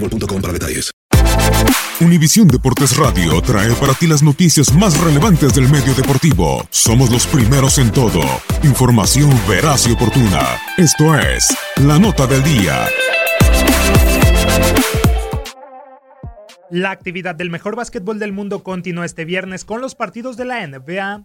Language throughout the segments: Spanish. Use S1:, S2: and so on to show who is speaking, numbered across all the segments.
S1: boostmobile.com.
S2: Univisión Deportes Radio trae para ti las noticias más relevantes del medio deportivo. Somos los primeros en todo. Información veraz y oportuna. Esto es La Nota del Día.
S3: La actividad del mejor básquetbol del mundo continúa este viernes con los partidos de la NBA.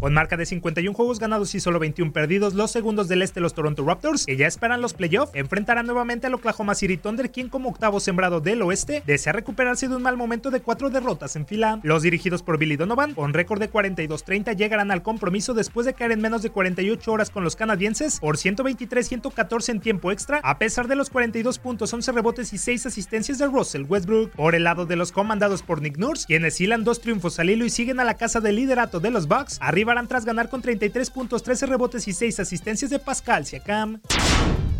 S3: Con marca de 51 juegos ganados y solo 21 perdidos, los segundos del este, los Toronto Raptors, que ya esperan los playoffs, enfrentarán nuevamente al Oklahoma City Thunder, quien como octavo sembrado del oeste, desea recuperarse de un mal momento de cuatro derrotas en fila. Los dirigidos por Billy Donovan, con récord de 42-30, llegarán al compromiso después de caer en menos de 48 horas con los canadienses por 123-114 en tiempo extra, a pesar de los 42 puntos, 11 rebotes y 6 asistencias de Russell Westbrook. Por el lado de los comandados por Nick Nurse, quienes hilan dos triunfos al hilo y siguen a la casa del liderato de los Bucks, arriba tras ganar con 33 puntos, 13 rebotes y 6 asistencias de Pascal Siakam.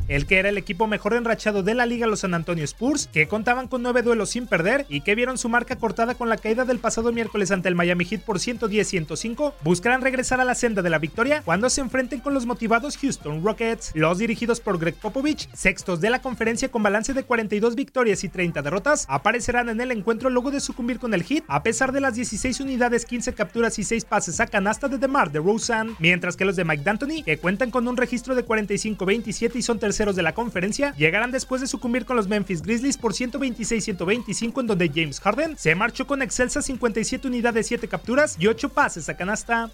S3: El que era el equipo mejor enrachado de la liga, los San Antonio Spurs, que contaban con 9 duelos sin perder y que vieron su marca cortada con la caída del pasado miércoles ante el Miami Heat por 110-105, buscarán regresar a la senda de la victoria cuando se enfrenten con los motivados Houston Rockets. Los dirigidos por Greg Popovich, sextos de la conferencia con balance de 42 victorias y 30 derrotas, aparecerán en el encuentro luego de sucumbir con el Heat a pesar de las 16 unidades, 15 capturas y 6 pases a canasta de DeMar DeRozan, mientras que los de Mike D'Antoni, que cuentan con un registro de 45-27 y son terceros de la conferencia, llegarán después de sucumbir con los Memphis Grizzlies por 126-125 en donde James Harden se marchó con excelsa 57 unidades, 7 capturas y 8 pases a canasta.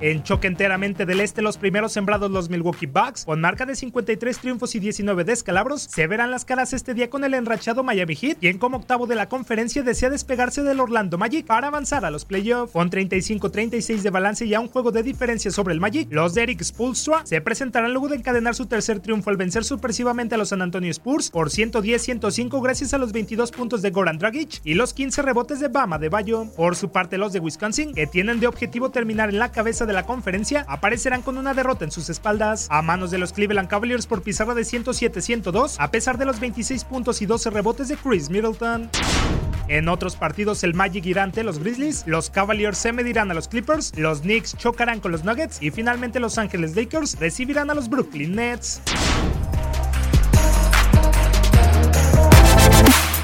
S3: En choque enteramente del este, los primeros sembrados, los Milwaukee Bucks, con marca de 53 triunfos y 19 descalabros, se verán las caras este día con el enrachado Miami Heat, quien como octavo de la conferencia desea despegarse del Orlando Magic para avanzar a los playoffs. Con 35-36 de balance y a un juego de diferencia sobre el Magic, los de Eric Spoelstra se presentarán luego de encadenar su tercer triunfo al vencer sorpresivamente a los San Antonio Spurs por 110-105 gracias a los 22 puntos de Goran Dragic y los 15 rebotes de Bama de Bayo. Por su parte, los de Wisconsin, que tienen de objetivo terminar en la cabeza de la conferencia aparecerán con una derrota en sus espaldas a manos de los Cleveland Cavaliers por pizarra de 107-102 a pesar de los 26 puntos y 12 rebotes de Chris Middleton. En otros partidos el Magic irá ante los Grizzlies, los Cavaliers se medirán a los Clippers, los Knicks chocarán con los Nuggets y finalmente los Ángeles Lakers recibirán a los Brooklyn Nets.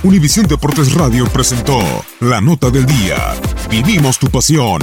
S2: Univisión Deportes Radio presentó La Nota del Día. Vivimos tu pasión.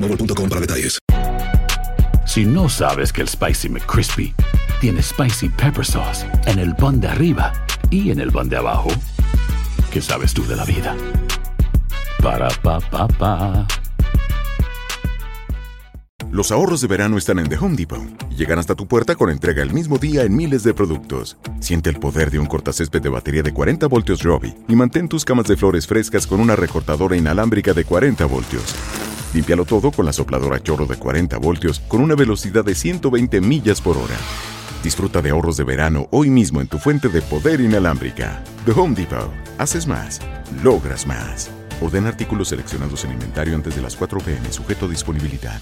S1: boostmobile.com para detalles.
S4: Si no sabes que el Spicy McCrispy tiene Spicy Pepper Sauce en el pan de arriba y en el pan de abajo, ¿qué sabes tú de la vida? Para, pa, pa, pa.
S2: Los ahorros de verano están en The Home Depot y llegan hasta tu puerta con entrega el mismo día en miles de productos. Siente el poder de un cortacésped de batería de 40 voltios Robbie y mantén tus camas de flores frescas con una recortadora inalámbrica de 40 voltios. Límpialo todo con la sopladora chorro de 40 voltios con una velocidad de 120 millas por hora. Disfruta de ahorros de verano hoy mismo en tu fuente de poder inalámbrica. The Home Depot. Haces más. Logras más. Orden artículos seleccionados en inventario antes de las 4 pm, sujeto a disponibilidad.